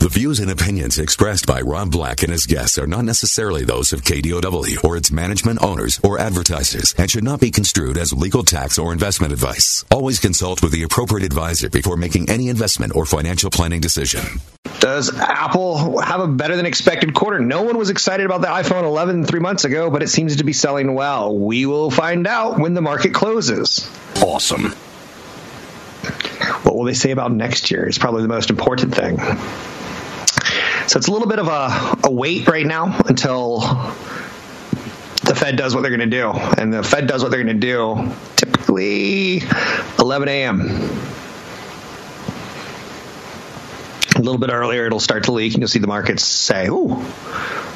The views and opinions expressed by Rob Black and his guests are not necessarily those of KDOW or its management owners or advertisers and should not be construed as legal tax or investment advice. Always consult with the appropriate advisor before making any investment or financial planning decision. Does Apple have a better than expected quarter? No one was excited about the iPhone 11 three months ago, but it seems to be selling well. We will find out when the market closes. Awesome. What will they say about next year? Is probably the most important thing. So it's a little bit of a, a wait right now until the Fed does what they're going to do. And the Fed does what they're going to do typically 11 a.m. A little bit earlier, it'll start to leak, and you'll see the markets say, Ooh,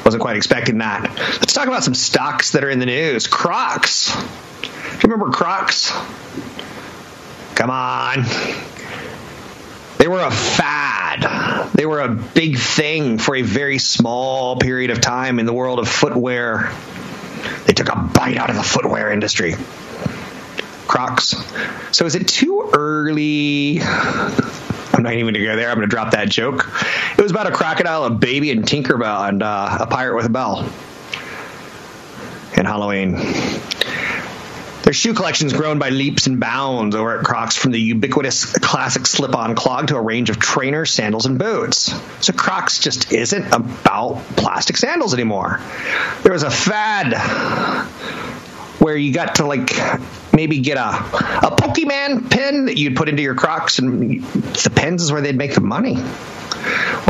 wasn't quite expecting that. Let's talk about some stocks that are in the news. Crocs. Do you remember Crocs? Come on. They were a fad. They were a big thing for a very small period of time in the world of footwear. They took a bite out of the footwear industry. Crocs. So is it too early? I'm not even going to go there. I'm going to drop that joke. It was about a crocodile, a baby, and Tinkerbell, and uh, a pirate with a bell. And Halloween. Their shoe collection's grown by leaps and bounds over at Crocs from the ubiquitous classic slip-on clog to a range of trainers, sandals, and boots. So Crocs just isn't about plastic sandals anymore. There was a fad where you got to like maybe get a a Pokemon pen that you'd put into your Crocs, and the pens is where they'd make the money,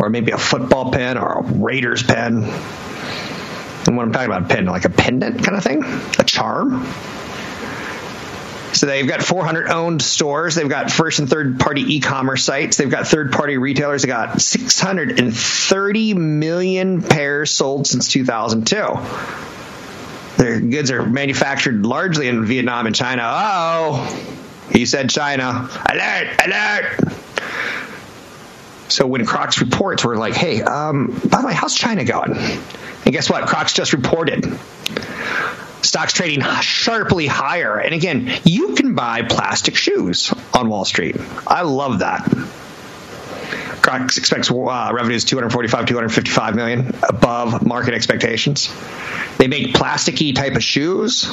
or maybe a football pen or a Raiders pen. And what I'm talking about, a pen like a pendant kind of thing, a charm. So they've got 400 owned stores. They've got first and third party e-commerce sites. They've got third party retailers. They got 630 million pairs sold since 2002. Their goods are manufactured largely in Vietnam and China. Oh, he said China. Alert! Alert! So when Crocs reports, we're like, hey, um, by the way, how's China going? And guess what? Crocs just reported stocks trading sharply higher. And again, you can buy plastic shoes on Wall Street. I love that. Crocs expects uh, revenues 245, 255 million above market expectations. They make plasticky type of shoes.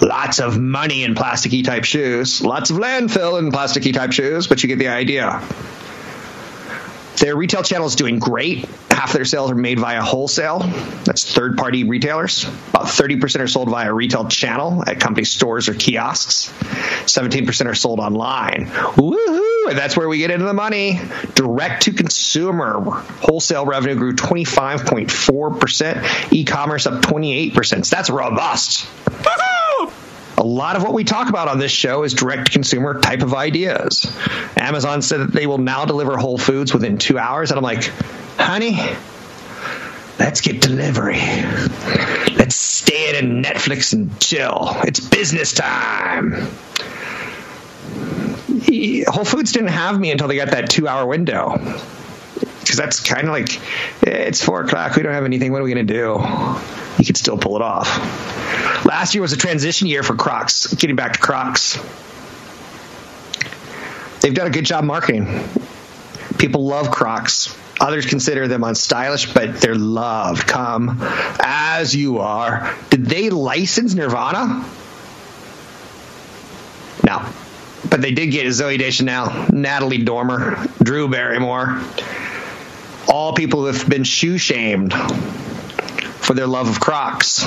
Lots of money in plasticky type shoes. Lots of landfill in plasticky type shoes, but you get the idea. Their retail channel is doing great. Half their sales are made via wholesale. That's third party retailers. About 30% are sold via retail channel at company stores or kiosks. 17% are sold online. Woohoo! And that's where we get into the money. Direct to consumer. Wholesale revenue grew 25.4%. E commerce up 28%. So that's robust. A lot of what we talk about on this show is direct consumer type of ideas. Amazon said that they will now deliver Whole Foods within two hours. And I'm like, honey, let's get delivery. Let's stay in Netflix and chill. It's business time. Whole Foods didn't have me until they got that two hour window. Because that's kind of like, eh, it's four o'clock. We don't have anything. What are we going to do? You could still pull it off. Last year was a transition year for Crocs. Getting back to Crocs. They've done a good job marketing. People love Crocs. Others consider them unstylish, but they're loved. Come as you are. Did they license Nirvana? No. But they did get Zooey Deschanel, Natalie Dormer, Drew Barrymore. All people who have been shoe shamed for their love of Crocs.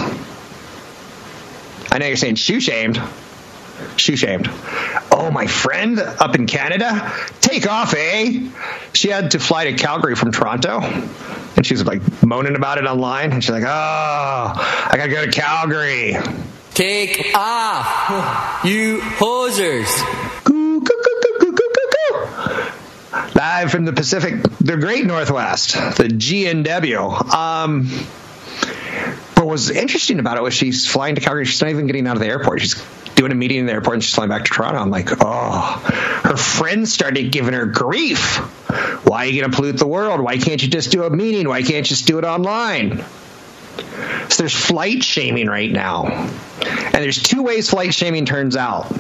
I know you're saying shoe shamed. Shoe shamed. Oh, my friend up in Canada, take off, eh? She had to fly to Calgary from Toronto, and she was like moaning about it online. And she's like, "Oh, I gotta go to Calgary." Take off, you hosers. Live from the Pacific, the Great Northwest, the GNW. Um, what was interesting about it was she's flying to Calgary. She's not even getting out of the airport. She's doing a meeting in the airport and she's flying back to Toronto. I'm like, oh, her friends started giving her grief. Why are you going to pollute the world? Why can't you just do a meeting? Why can't you just do it online? So there's flight shaming right now. And there's two ways flight shaming turns out.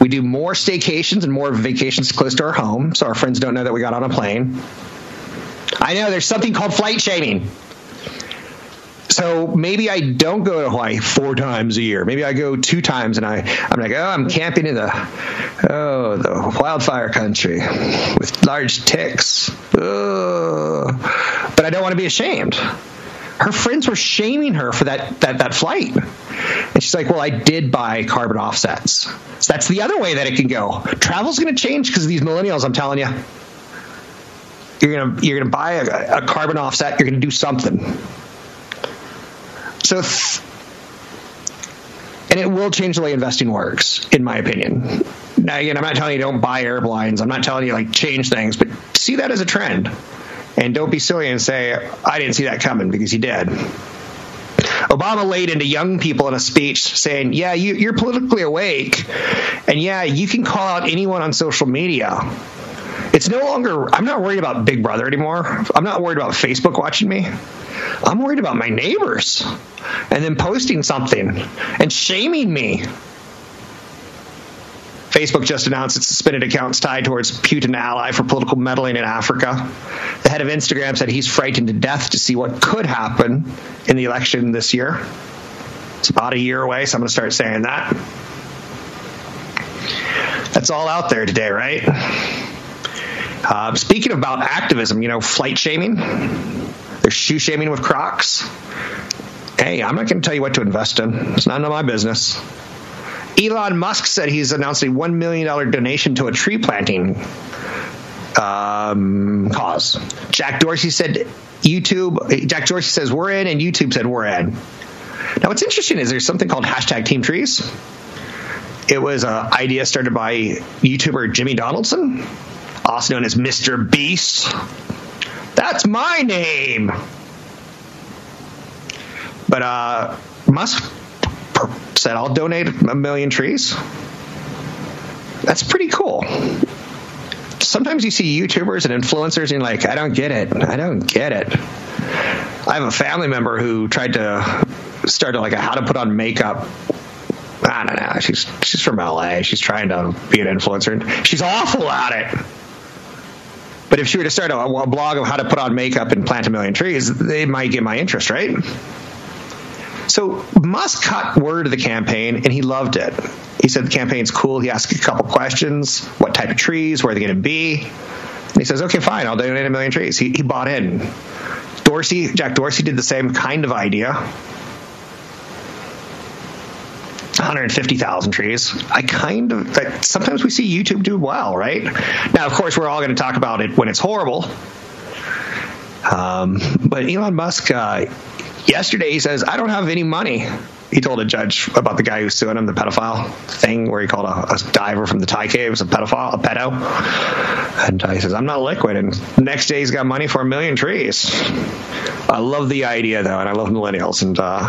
We do more staycations and more vacations close to our home, so our friends don't know that we got on a plane. I know there's something called flight shaming. So maybe I don't go to Hawaii four times a year. Maybe I go two times, and I I'm like, oh, I'm camping in the oh the wildfire country with large ticks. Oh. But I don't want to be ashamed her friends were shaming her for that that that flight. And she's like, "Well, I did buy carbon offsets." So that's the other way that it can go. Travel's going to change because of these millennials. I'm telling you. You're gonna you're gonna buy a, a carbon offset. You're gonna do something. So, th- and it will change the way investing works, in my opinion. Now, again, I'm not telling you don't buy airlines. I'm not telling you like change things, but see that as a trend. And don't be silly and say, I didn't see that coming because he did. Obama laid into young people in a speech saying, Yeah, you, are politically awake. And yeah, you can call out anyone on social media. It's no longer, I'm not worried about Big Brother anymore. I'm not worried about Facebook watching me. I'm worried about my neighbors and then posting something and shaming me Facebook just announced it suspended accounts tied towards Putin ally for political meddling in Africa. The head of Instagram said he's frightened to death to see what could happen in the election this year. It's about a year away, so I'm going to start saying that. That's all out there today, right? Uh, speaking about activism, you know, flight shaming, there's shoe shaming with Crocs. Hey, I'm not going to tell you what to invest in. It's none of my business. Elon Musk said he's announced a $1 million donation to a tree planting um, cause. Jack Dorsey said YouTube, Jack Dorsey says we're in, and YouTube said we're in. Now, what's interesting is there's something called hashtag Team Trees. It was an idea started by YouTuber Jimmy Donaldson, also known as Mr. Beast. That's my name. But uh, Musk said, I'll donate a million trees. That's pretty cool. Sometimes you see YouTubers and influencers and you're like, I don't get it. I don't get it. I have a family member who tried to start like a how to put on makeup I don't know. She's she's from LA. She's trying to be an influencer. She's awful at it. But if she were to start a, a blog of how to put on makeup and plant a million trees, they might get my interest, right? So Musk cut word of the campaign, and he loved it. He said the campaign's cool. He asked a couple questions: what type of trees? Where are they going to be? And he says, "Okay, fine. I'll donate a million trees." He, he bought in. Dorsey, Jack Dorsey, did the same kind of idea. 150,000 trees. I kind of like, sometimes we see YouTube do well, right? Now, of course, we're all going to talk about it when it's horrible. Um, but Elon Musk, uh, Yesterday, he says, I don't have any money. He told a judge about the guy who's suing him, the pedophile thing, where he called a, a diver from the Thai caves a pedophile, a pedo. And uh, he says, I'm not liquid. And next day, he's got money for a million trees. I love the idea, though, and I love millennials. And uh,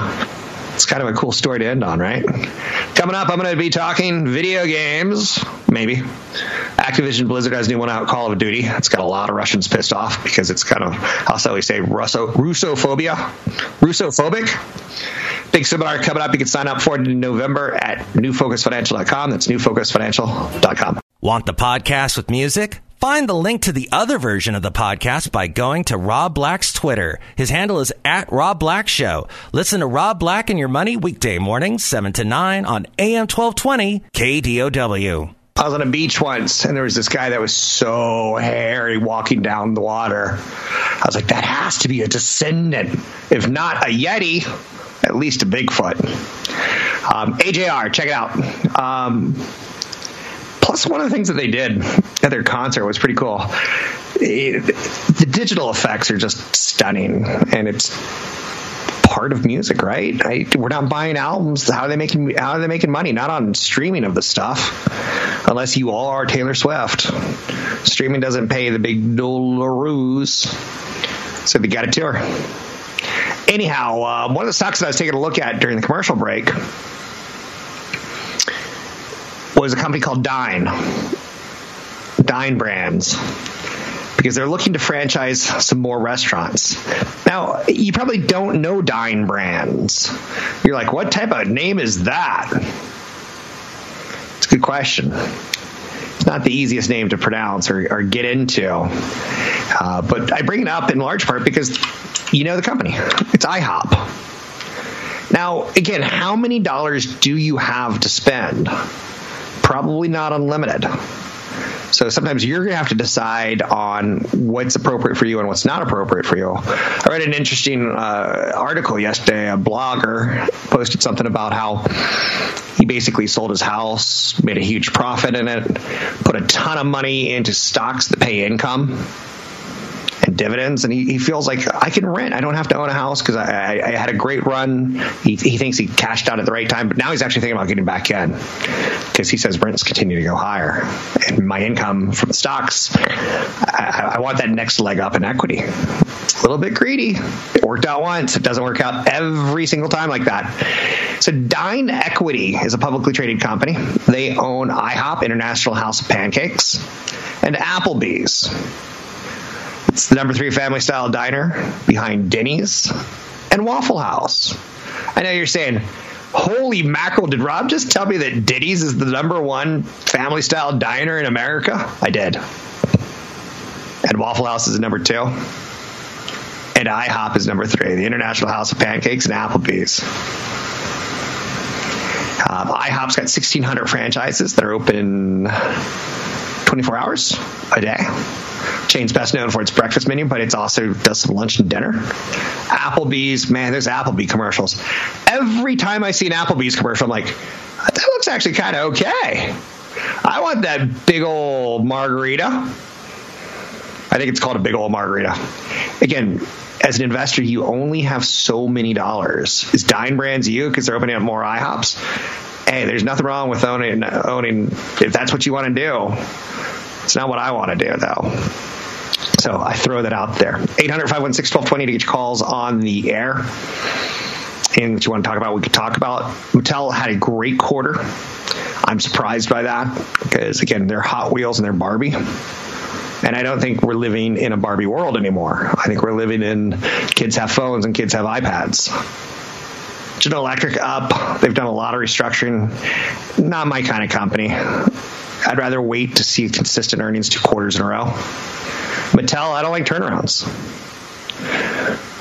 it's kind of a cool story to end on, right? Coming up, I'm going to be talking video games, maybe. Activision Blizzard has a new one out, Call of Duty. It's got a lot of Russians pissed off because it's kind of, how shall we say, Russo, Russophobia, Russophobic. Big seminar coming up. You can sign up for it in November at newfocusfinancial.com. That's newfocusfinancial.com. Want the podcast with music? Find the link to the other version of the podcast by going to Rob Black's Twitter. His handle is at Rob Black Show. Listen to Rob Black and Your Money weekday mornings, 7 to 9 on AM 1220 KDOW. I was on a beach once and there was this guy that was so hairy walking down the water. I was like, that has to be a descendant. If not a Yeti, at least a Bigfoot. Um, AJR, check it out. Um, Plus, one of the things that they did at their concert was pretty cool. It, the digital effects are just stunning, and it's part of music, right? I, we're not buying albums. How are they making? How are they making money? Not on streaming of the stuff. unless you all are Taylor Swift. Streaming doesn't pay the big dollars, so they got a tour. Anyhow, uh, one of the stocks that I was taking a look at during the commercial break was a company called Dine. Dine Brands because they're looking to franchise some more restaurants. Now, you probably don't know Dine Brands. You're like, what type of name is that? It's a good question. It's not the easiest name to pronounce or, or get into. Uh, but I bring it up in large part because you know the company. It's IHOP. Now, again, how many dollars do you have to spend? Probably not unlimited. So sometimes you're going to have to decide on what's appropriate for you and what's not appropriate for you. I read an interesting uh, article yesterday. A blogger posted something about how he basically sold his house, made a huge profit in it, put a ton of money into stocks that pay income dividends, and he, he feels like I can rent. I don't have to own a house because I, I, I, had a great run. He, he thinks he cashed out at the right time, but now he's actually thinking about getting back in because he says rents continue to go higher, and my income from stocks, I, I want that next leg up in equity. A little bit greedy. It worked out once. It doesn't work out every single time like that. So Dine Equity is a publicly traded company. They own IHOP, International House of Pancakes, and Applebee's. It's the number three family style diner behind Denny's and Waffle House. I know you're saying, holy mackerel, did Rob just tell me that Denny's is the number one family style diner in America? I did. And Waffle House is number two. And IHOP is number three, the International House of Pancakes and Applebee's. Um, IHOP's got 1,600 franchises that are open 24 hours a day. Chain's best known for its breakfast menu, but it's also does some lunch and dinner. Applebee's, man, there's Applebee commercials. Every time I see an Applebee's commercial, I'm like, that looks actually kind of okay. I want that big old margarita. I think it's called a big old margarita. Again, as an investor, you only have so many dollars. Is Dine Brands you because they're opening up more IHOPs? Hey, there's nothing wrong with owning owning if that's what you want to do. It's not what I want to do though. So I throw that out there. 800 516 1220 to get your calls on the air. Anything that you want to talk about, we could talk about. Mattel had a great quarter. I'm surprised by that because, again, they're Hot Wheels and they're Barbie. And I don't think we're living in a Barbie world anymore. I think we're living in kids have phones and kids have iPads. General Electric up. They've done a lot of restructuring. Not my kind of company. I'd rather wait to see consistent earnings two quarters in a row. Mattel, I don't like turnarounds.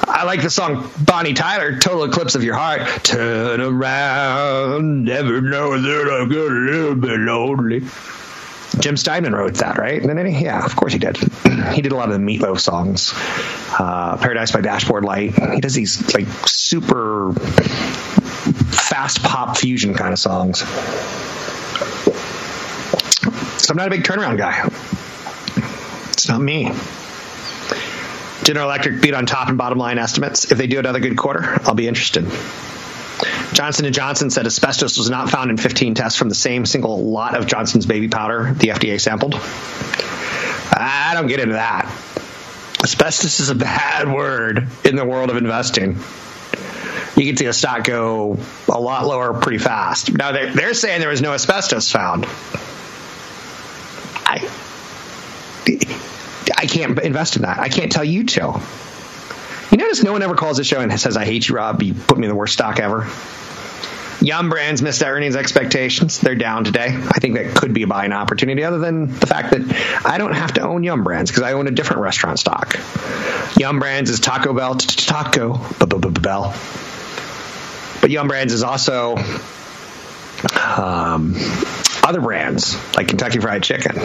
I like the song Bonnie Tyler, Total Eclipse of Your Heart. Turn around, never know that I'm gonna little bit lonely. Jim Steinman wrote that, right? Yeah, of course he did. he did a lot of the Meatloaf songs. Uh, Paradise by Dashboard Light. He does these like super fast pop fusion kind of songs. So I'm not a big turnaround guy. It's not me. General Electric beat on top and bottom line estimates. If they do another good quarter, I'll be interested. Johnson & Johnson said asbestos was not found in 15 tests from the same single lot of Johnson's baby powder the FDA sampled. I don't get into that. Asbestos is a bad word in the world of investing. You can see a stock go a lot lower pretty fast. Now they're, they're saying there was no asbestos found. I I can't invest in that. I can't tell you to. Notice no one ever calls the show and says, I hate you, Rob. You put me in the worst stock ever. Yum Brands missed earnings expectations. They're down today. I think that could be a buying opportunity, other than the fact that I don't have to own Yum Brands because I own a different restaurant stock. Yum Brands is Taco Bell, Taco Bell. But Yum Brands is also um, other brands like Kentucky Fried Chicken.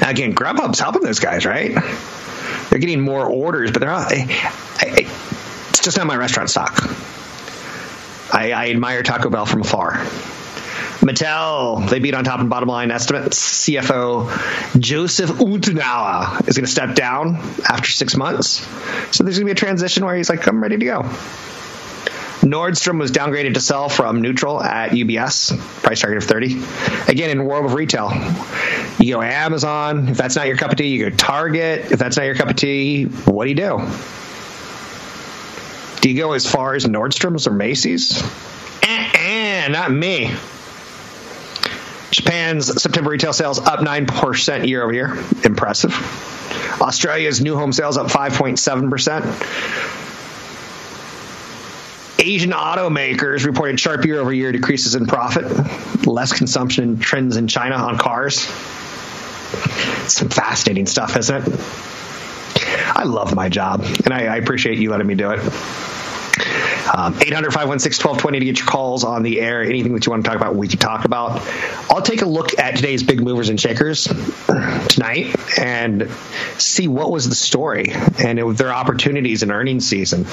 Now, again, Grubhub's helping those guys, right? They're getting more orders, but they're not. I, I, it's just not my restaurant stock. I, I admire Taco Bell from afar. Mattel, they beat on top and bottom line estimates. CFO Joseph Euteneuer is going to step down after six months. So there's going to be a transition where he's like, I'm ready to go. Nordstrom was downgraded to sell from neutral at UBS, price target of 30. Again, in world of retail, you go Amazon. If that's not your cup of tea, you go Target. If that's not your cup of tea, what do you do? Do you go as far as Nordstrom's or Macy's? Eh, not me. Japan's September retail sales up 9% year over year. Impressive. Australia's new home sales up 5.7%. Asian automakers reported sharp year over year decreases in profit, less consumption trends in China on cars. Some fascinating stuff, isn't it? I love my job, and I, I appreciate you letting me do it. Um, 800 516 1220 to get your calls on the air. Anything that you want to talk about, we can talk about. I'll take a look at today's big movers and shakers tonight and see what was the story and if there are opportunities in earnings season.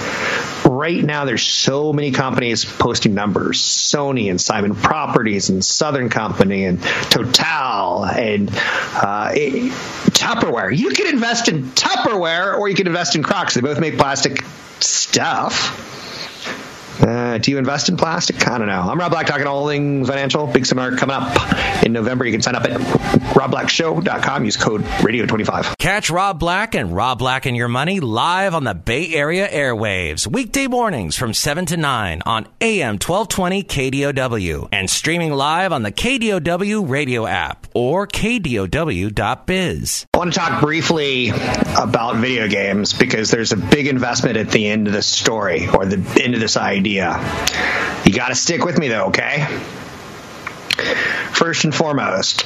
Right now, there's so many companies posting numbers Sony and Simon Properties and Southern Company and Total and uh, it, Tupperware. You can invest in Tupperware or you can invest in Crocs. They both make plastic stuff. Do you invest in plastic? I don't know. I'm Rob Black talking all things financial. Big seminar coming up in November. You can sign up at robblackshow.com. Use code radio25. Catch Rob Black and Rob Black and Your Money live on the Bay Area airwaves, weekday mornings from 7 to 9 on AM 1220 KDOW and streaming live on the KDOW radio app or KDOW.biz. I want to talk briefly about video games because there's a big investment at the end of the story or the end of this idea. You got to stick with me though, okay? First and foremost,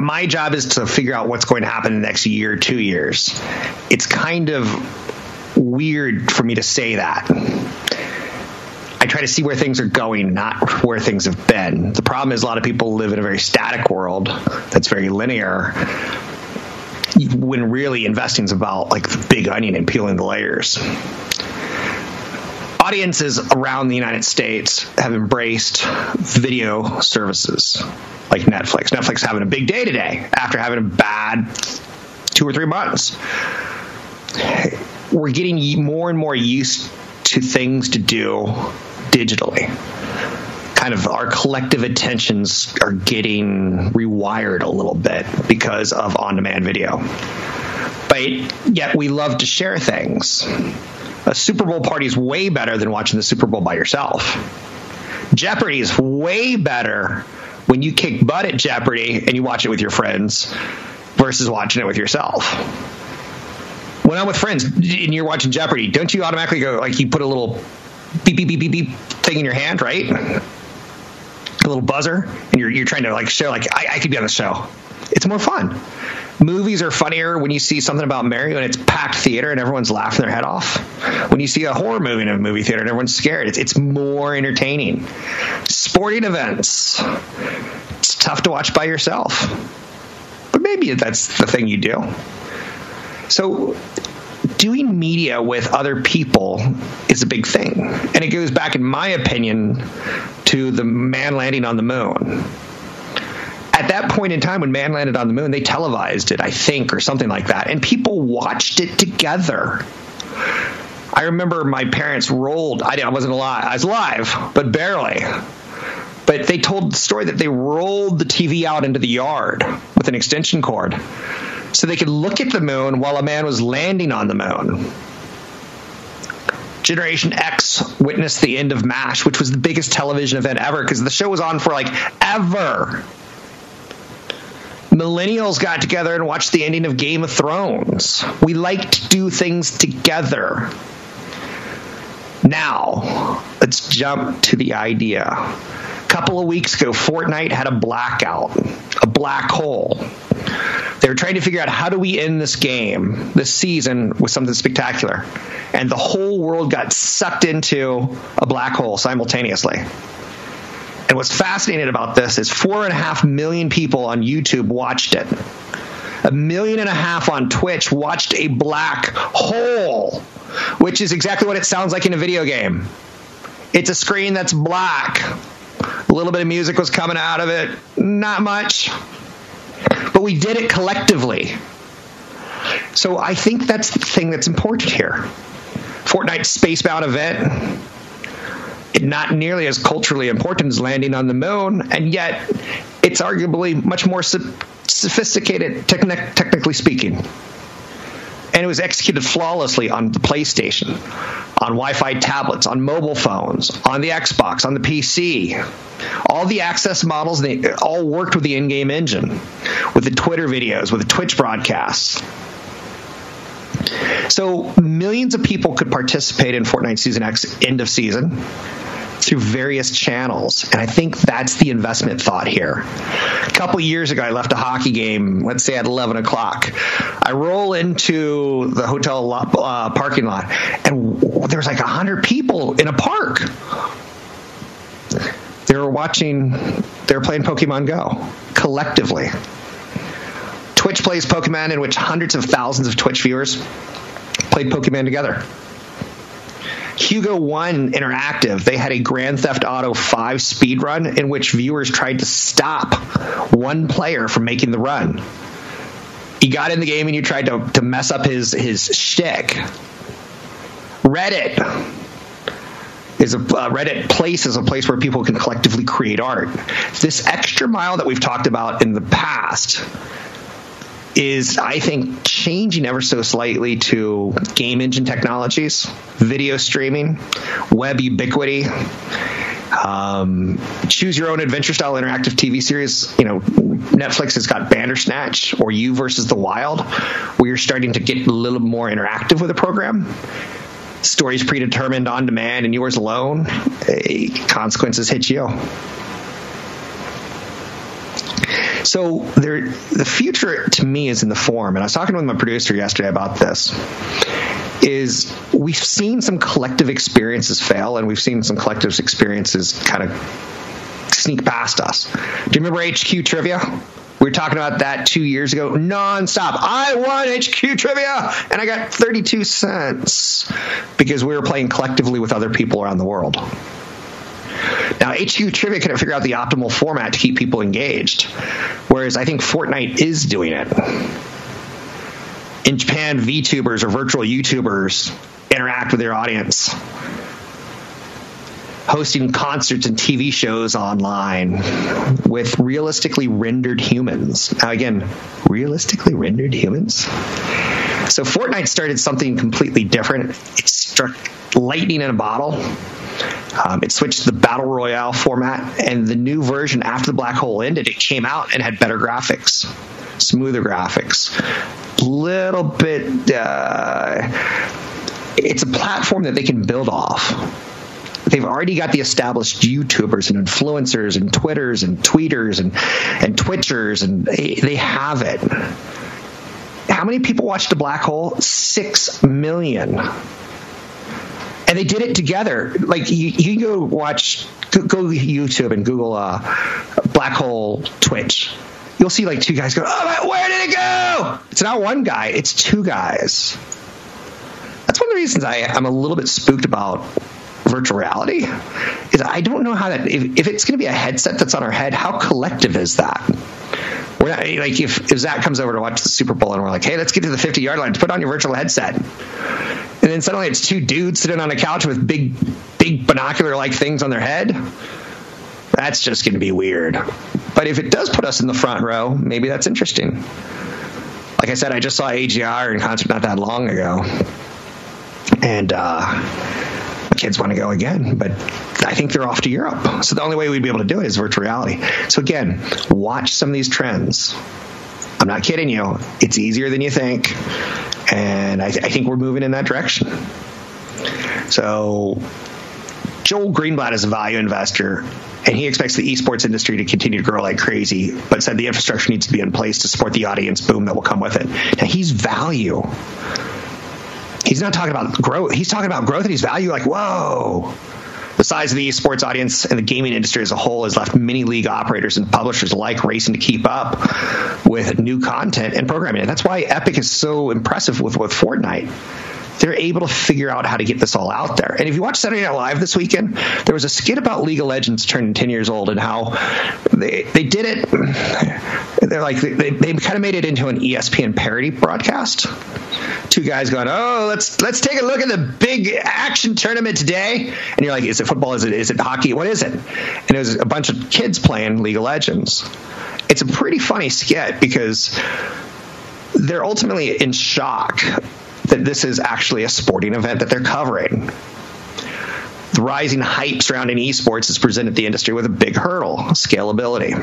my job is to figure out what's going to happen in the next year, two years. It's kind of weird for me to say that. I try to see where things are going, not where things have been. The problem is a lot of people live in a very static world that's very linear when really investing is about like the big onion and peeling the layers audiences around the United States have embraced video services like Netflix. Netflix having a big day today after having a bad two or three months. We're getting more and more used to things to do digitally. Kind of our collective attentions are getting rewired a little bit because of on demand video. But yet we love to share things a Super Bowl party is way better than watching the Super Bowl by yourself. Jeopardy is way better when you kick butt at Jeopardy and you watch it with your friends versus watching it with yourself. When I'm with friends and you're watching Jeopardy, don't you automatically go like you put a little beep beep beep beep beep thing in your hand, right? A little buzzer, and you're you're trying to like show like I, I could be on the show. It's more fun movies are funnier when you see something about Mary and it's packed theater and everyone's laughing their head off. When you see a horror movie in a movie theater and everyone's scared, it's, it's more entertaining. Sporting events, it's tough to watch by yourself, but maybe that's the thing you do. So, doing media with other people is a big thing. And it goes back, in my opinion, to the man landing on the moon at that point in time when man landed on the moon, they televised it, I think, or something like that, and people watched it together. I remember my parents rolled. I wasn't alive. I was alive, but barely. But they told the story that they rolled the TV out into the yard with an extension cord so they could look at the moon while a man was landing on the moon. Generation X witnessed the end of MASH, which was the biggest television event ever because the show was on for like ever millennials got together and watched the ending of Game of Thrones. We like to do things together. Now, let's jump to the idea. A couple of weeks ago, Fortnite had a blackout, a black hole. They were trying to figure out how do we end this game, this season, with something spectacular. And the whole world got sucked into a black hole simultaneously. And what's fascinating about this is four and a half million people on YouTube watched it. A million and a half on Twitch watched a black hole, which is exactly what it sounds like in a video game. It's a screen that's black. A little bit of music was coming out of it, not much. But we did it collectively. So I think that's the thing that's important here. Fortnite Spacebound event not nearly as culturally important as landing on the moon, and yet it's arguably much more sophisticated, technically speaking. And it was executed flawlessly on the PlayStation, on Wi Fi tablets, on mobile phones, on the Xbox, on the PC. All the access models, they all worked with the in game engine, with the Twitter videos, with the Twitch broadcasts. So millions of people could participate in Fortnite Season X end of season through various channels. And I think that's the investment thought here. A couple years ago, I left a hockey game, let's say at 11 o'clock. I roll into the hotel uh, parking lot, and there was like 100 people in a park. They were watching, they were playing Pokemon Go collectively. Twitch plays Pokemon, in which hundreds of thousands of Twitch viewers played Pokemon together. Hugo One Interactive, they had a Grand Theft Auto 5 speed run in which viewers tried to stop one player from making the run. He got in the game and you tried to, to mess up his, his shtick. Reddit is a uh, Reddit place is a place where people can collectively create art. This extra mile that we've talked about in the past is, I think, changing ever so slightly to game engine technologies, video streaming, web ubiquity. Um, choose your own adventure style interactive TV series. You know, Netflix has got Bandersnatch or You versus the Wild, where you're starting to get a little more interactive with the program. Stories predetermined on demand and yours alone. consequences hit you. So there, the future to me is in the form, and I was talking with my producer yesterday about this. Is we've seen some collective experiences fail, and we've seen some collective experiences kind of sneak past us. Do you remember HQ trivia? We were talking about that two years ago, nonstop. I won HQ trivia, and I got 32 cents because we were playing collectively with other people around the world. Now, HQ Trivia couldn't figure out the optimal format to keep people engaged, whereas I think Fortnite is doing it. In Japan, VTubers or virtual YouTubers interact with their audience, hosting concerts and TV shows online with realistically rendered humans. Now, again, realistically rendered humans? So, Fortnite started something completely different. It struck lightning in a bottle um, it switched to the battle royale format, and the new version after the black hole ended, it came out and had better graphics, smoother graphics, little bit. Uh, it's a platform that they can build off. They've already got the established YouTubers and influencers and Twitters and tweeters and and Twitchers, and they, they have it. How many people watched the black hole? Six million and they did it together. Like you, you go watch, go, go YouTube and Google uh, Black Hole Twitch. You'll see like two guys go, oh, where did it go? It's not one guy, it's two guys. That's one of the reasons I, I'm a little bit spooked about virtual reality. Is I don't know how that if, if it's going to be a headset that's on our head, how collective is that? We're not, like if, if Zach comes over to watch the Super Bowl and we're like, hey, let's get to the 50 yard line, put on your virtual headset and then suddenly it's two dudes sitting on a couch with big, big binocular like things on their head. That's just going to be weird. But if it does put us in the front row, maybe that's interesting. Like I said, I just saw AJR in concert not that long ago, and uh, kids want to go again, but I think they're off to Europe. So the only way we'd be able to do it is virtual reality. So again, watch some of these trends. I'm not kidding you. It's easier than you think and I, th- I think we're moving in that direction. So Joel Greenblatt is a value investor, and he expects the esports industry to continue to grow like crazy, but said the infrastructure needs to be in place to support the audience boom that will come with it. Now, he's value. He's not talking about growth. He's talking about growth and he's value like, whoa. The size of the esports audience and the gaming industry as a whole has left many league operators and publishers alike racing to keep up with new content and programming. And that's why Epic is so impressive with, with Fortnite. They're able to figure out how to get this all out there. And if you watch Saturday Night Live this weekend, there was a skit about League of Legends turning 10 years old and how they they did it. They're like they, they kind of made it into an ESPN parody broadcast. Two guys going, "Oh, let's let's take a look at the big action tournament today." And you're like, "Is it football? Is it is it hockey? What is it?" And it was a bunch of kids playing League of Legends. It's a pretty funny skit because they're ultimately in shock that this is actually a sporting event that they're covering. The rising hype surrounding esports has presented the industry with a big hurdle scalability.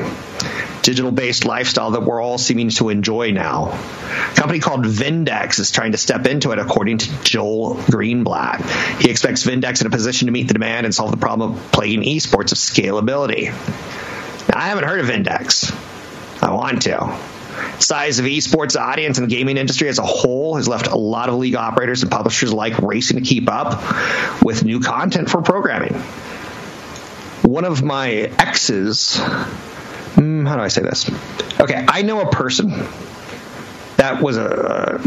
Digital based lifestyle that we're all seeming to enjoy now. A company called Vindex is trying to step into it, according to Joel Greenblatt. He expects Vindex in a position to meet the demand and solve the problem of plaguing esports of scalability. Now, I haven't heard of Vindex. I want to size of esports audience and the gaming industry as a whole has left a lot of league operators and publishers alike racing to keep up with new content for programming. One of my exes, hmm, how do I say this? Okay, I know a person that was a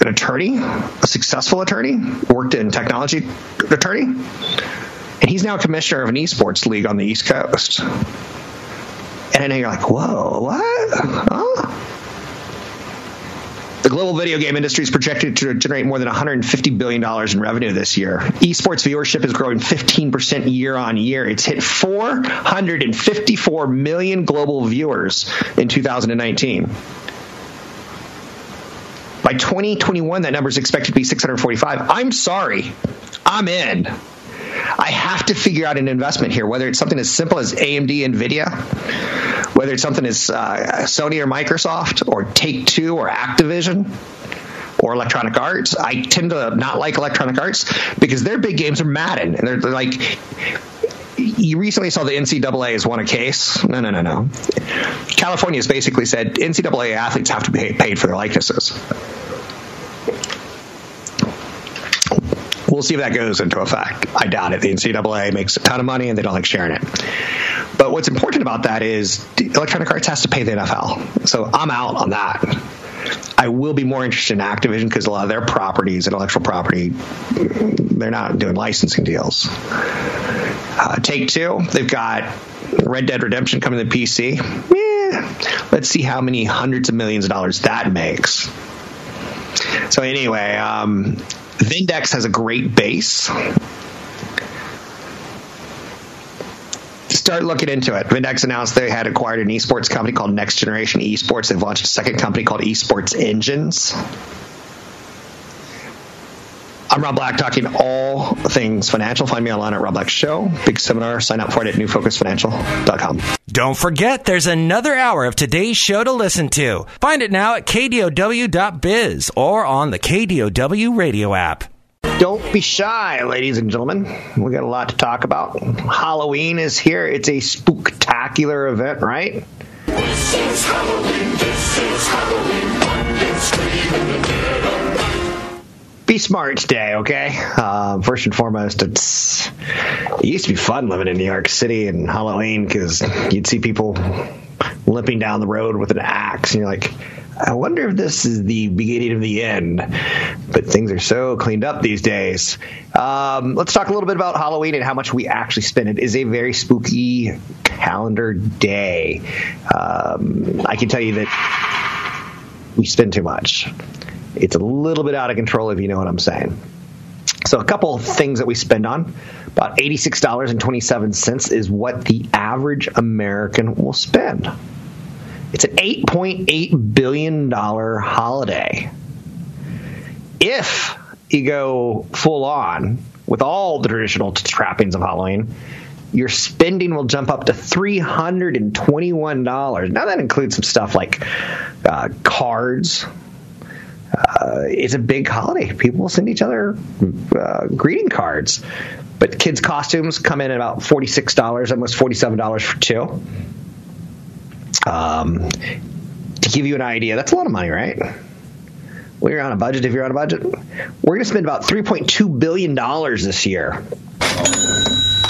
an attorney, a successful attorney, worked in technology attorney, and he's now commissioner of an esports league on the East Coast. And know you're like, whoa, what? Huh? The global video game industry is projected to generate more than $150 billion in revenue this year. Esports viewership is growing 15% year on year. It's hit 454 million global viewers in 2019. By 2021, that number is expected to be 645. I'm sorry. I'm in. I have to figure out an investment here, whether it's something as simple as AMD NVIDIA, whether it's something as uh, Sony or Microsoft, or Take Two or Activision, or Electronic Arts. I tend to not like Electronic Arts because their big games are Madden, and they're, they're like you recently saw the NCAA has won a case. No, no, no, no. California has basically said NCAA athletes have to be paid for their likenesses. We'll see if that goes into effect. I doubt it. The NCAA makes a ton of money and they don't like sharing it. But what's important about that is Electronic Arts has to pay the NFL. So I'm out on that. I will be more interested in Activision because a lot of their properties, intellectual property, they're not doing licensing deals. Uh, Take Two, they've got Red Dead Redemption coming to PC. Let's see how many hundreds of millions of dollars that makes. So anyway, um, Vindex has a great base. Start looking into it. Vindex announced they had acquired an esports company called Next Generation Esports. They've launched a second company called Esports Engines. I'm Rob Black, talking all things financial. Find me online at Rob Black Show. Big seminar. Sign up for it at newfocusfinancial.com. Don't forget, there's another hour of today's show to listen to. Find it now at kdow.biz or on the KDOW radio app. Don't be shy, ladies and gentlemen. We got a lot to talk about. Halloween is here. It's a spectacular event, right? This is Halloween. This is Halloween be smart today, okay? Uh, first and foremost, it's it used to be fun living in New York City and Halloween because you'd see people limping down the road with an axe, and you're like, I wonder if this is the beginning of the end. But things are so cleaned up these days. Um, let's talk a little bit about Halloween and how much we actually spend. It is a very spooky calendar day. Um, I can tell you that we spend too much. It's a little bit out of control if you know what I'm saying. So, a couple things that we spend on about $86.27 is what the average American will spend. It's an $8.8 billion holiday. If you go full on with all the traditional trappings of Halloween, your spending will jump up to $321. Now, that includes some stuff like uh, cards, uh, it's a big holiday. People send each other uh, greeting cards. But kids' costumes come in at about forty-six dollars, almost forty-seven dollars for two. Um, to give you an idea, that's a lot of money, right? Well, you're on a budget. If you're on a budget, we're going to spend about three point two billion dollars this year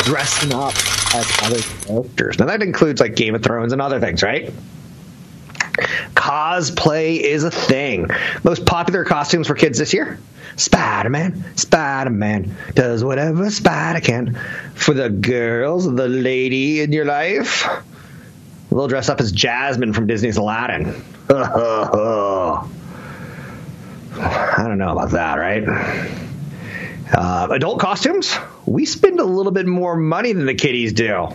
dressing up as other characters. Now that includes like Game of Thrones and other things, right? Cosplay is a thing. Most popular costumes for kids this year Spider Man, Spider Man does whatever Spider can. For the girls, the lady in your life, they'll dress up as Jasmine from Disney's Aladdin. I don't know about that, right? Uh, adult costumes, we spend a little bit more money than the kiddies do.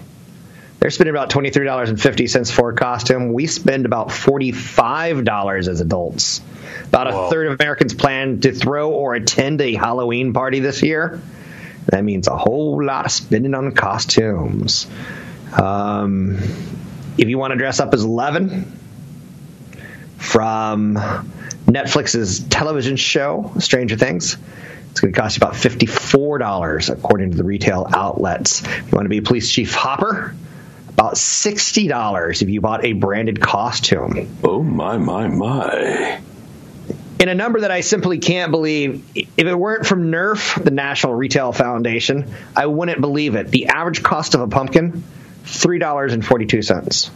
They're spending about $23.50 for a costume. We spend about $45 as adults. About Whoa. a third of Americans plan to throw or attend a Halloween party this year. That means a whole lot of spending on costumes. Um, if you want to dress up as Eleven from Netflix's television show, Stranger Things, it's going to cost you about $54 according to the retail outlets. If you want to be Police Chief Hopper, about $60 if you bought a branded costume. Oh, my, my, my. In a number that I simply can't believe, if it weren't from NERF, the National Retail Foundation, I wouldn't believe it. The average cost of a pumpkin, $3.42.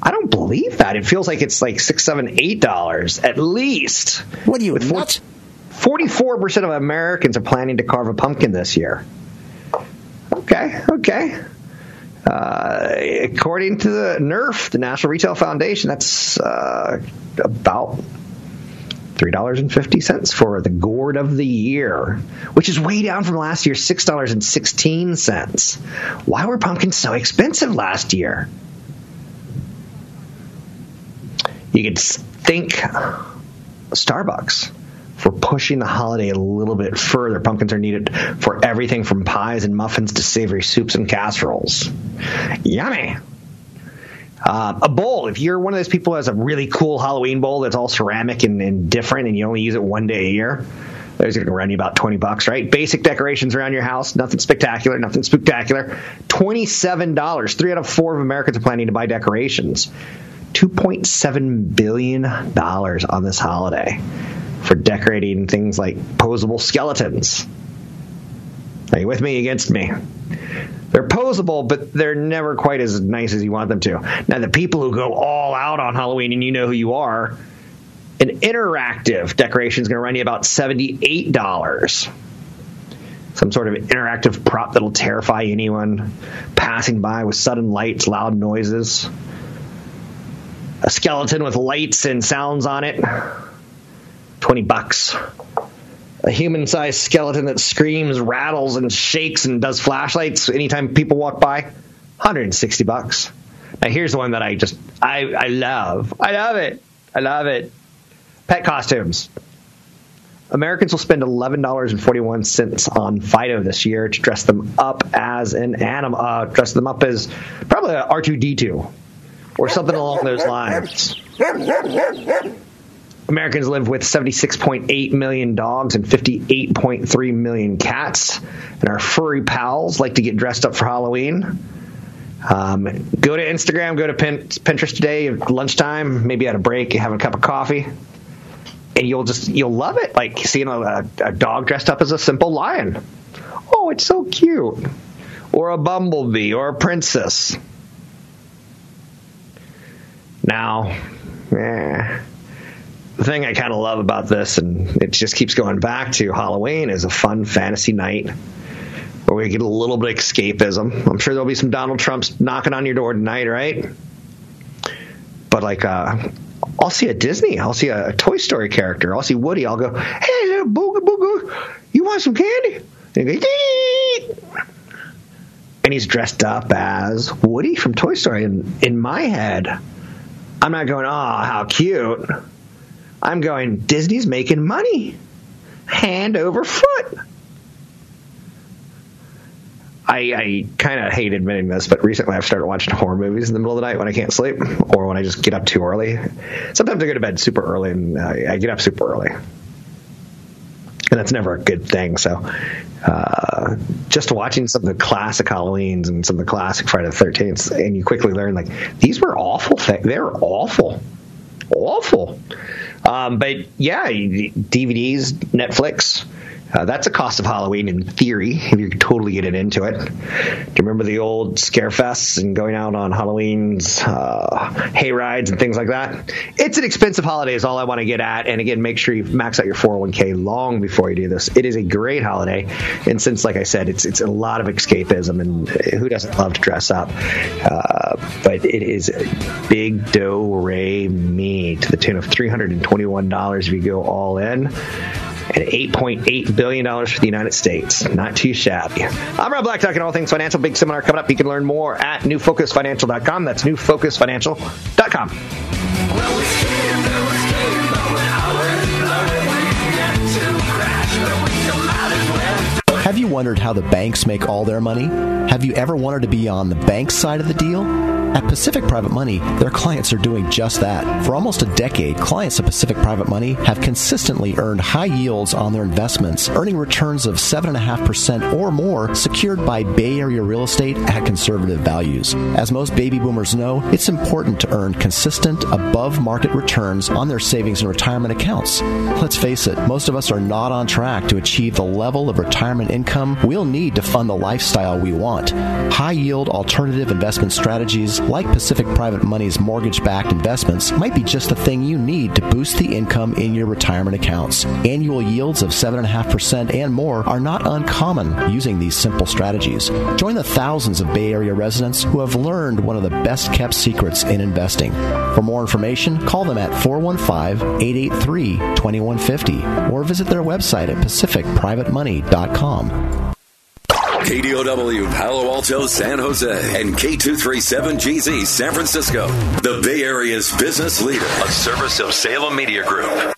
I don't believe that. It feels like it's like six, seven, eight dollars at least. What do you what? Forty-four percent of Americans are planning to carve a pumpkin this year. Okay, okay. Uh, according to the NERF, the National Retail Foundation, that's uh, about three dollars and fifty cents for the gourd of the year, which is way down from last year's six dollars and sixteen cents. Why were pumpkins so expensive last year? You could think Starbucks for pushing the holiday a little bit further. Pumpkins are needed for everything from pies and muffins to savory soups and casseroles. Yummy. Uh, a bowl. If you're one of those people who has a really cool Halloween bowl that's all ceramic and, and different, and you only use it one day a year, there's going to run you about 20 bucks, right? Basic decorations around your house, nothing spectacular, nothing spectacular. $27. Three out of four of Americans are planning to buy decorations. $2.7 billion on this holiday for decorating things like posable skeletons. Are you with me against me? They're posable, but they're never quite as nice as you want them to. Now, the people who go all out on Halloween, and you know who you are, an interactive decoration is going to run you about $78. Some sort of interactive prop that'll terrify anyone passing by with sudden lights, loud noises. A skeleton with lights and sounds on it 20 bucks. A human sized skeleton that screams, rattles, and shakes and does flashlights anytime people walk by, 160 bucks. Now here's the one that I just I, I love. I love it. I love it. Pet costumes. Americans will spend $11.41 on Fido this year to dress them up as an animal, uh, dress them up as probably a R2D2 or something along those lines. Americans live with 76.8 million dogs and 58.3 million cats, and our furry pals like to get dressed up for Halloween. Um, go to Instagram, go to Pinterest today, lunchtime, maybe at a break, have a cup of coffee, and you'll just you'll love it. Like seeing a, a dog dressed up as a simple lion. Oh, it's so cute. Or a bumblebee, or a princess. Now, eh, the thing I kind of love about this, and it just keeps going back to Halloween, is a fun fantasy night where we get a little bit of escapism. I'm sure there'll be some Donald Trumps knocking on your door tonight, right? But like, uh, I'll see a Disney, I'll see a, a, Toy Story character, I'll see Woody, I'll go, hey, booga booga, you want some candy? And, and he's dressed up as Woody from Toy Story. And in my head, I'm not going, oh, how cute. I'm going, Disney's making money hand over foot. I, I kind of hate admitting this, but recently I've started watching horror movies in the middle of the night when I can't sleep or when I just get up too early. Sometimes I go to bed super early and uh, I get up super early. And that's never a good thing. So, uh, just watching some of the classic Halloweens and some of the classic Friday the 13th, and you quickly learn, like, these were awful things. They were awful. Awful. Um, but yeah, DVDs, Netflix, Uh, that's a cost of Halloween in theory, if you're totally get it into it. Do you remember the old scare fests and going out on Halloween's uh, hay rides and things like that? It's an expensive holiday, is all I want to get at. And again, make sure you max out your 401k long before you do this. It is a great holiday, and since, like I said, it's it's a lot of escapism, and who doesn't love to dress up? Uh, but it is big dough ray me to the tune of $321 if you go all in and $8.8 billion for the United States. Not too shabby. I'm Rob Black, talking all things financial. Big seminar coming up. You can learn more at newfocusfinancial.com. That's newfocusfinancial.com. Have you wondered how the banks make all their money? Have you ever wanted to be on the bank side of the deal? At Pacific Private Money, their clients are doing just that. For almost a decade, clients of Pacific Private Money have consistently earned high yields on their investments, earning returns of 7.5% or more secured by Bay Area real estate at conservative values. As most baby boomers know, it's important to earn consistent, above market returns on their savings and retirement accounts. Let's face it, most of us are not on track to achieve the level of retirement income we'll need to fund the lifestyle we want. High yield alternative investment strategies like Pacific Private Money's mortgage backed investments might be just the thing you need to boost the income in your retirement accounts. Annual yields of 7.5% and more are not uncommon using these simple strategies. Join the thousands of Bay Area residents who have learned one of the best kept secrets in investing. For more information, call them at 415 883 2150 or visit their website at pacificprivatemoney.com. KDOW Palo Alto, San Jose, and K237GZ San Francisco. The Bay Area's business leader, a service of Salem Media Group.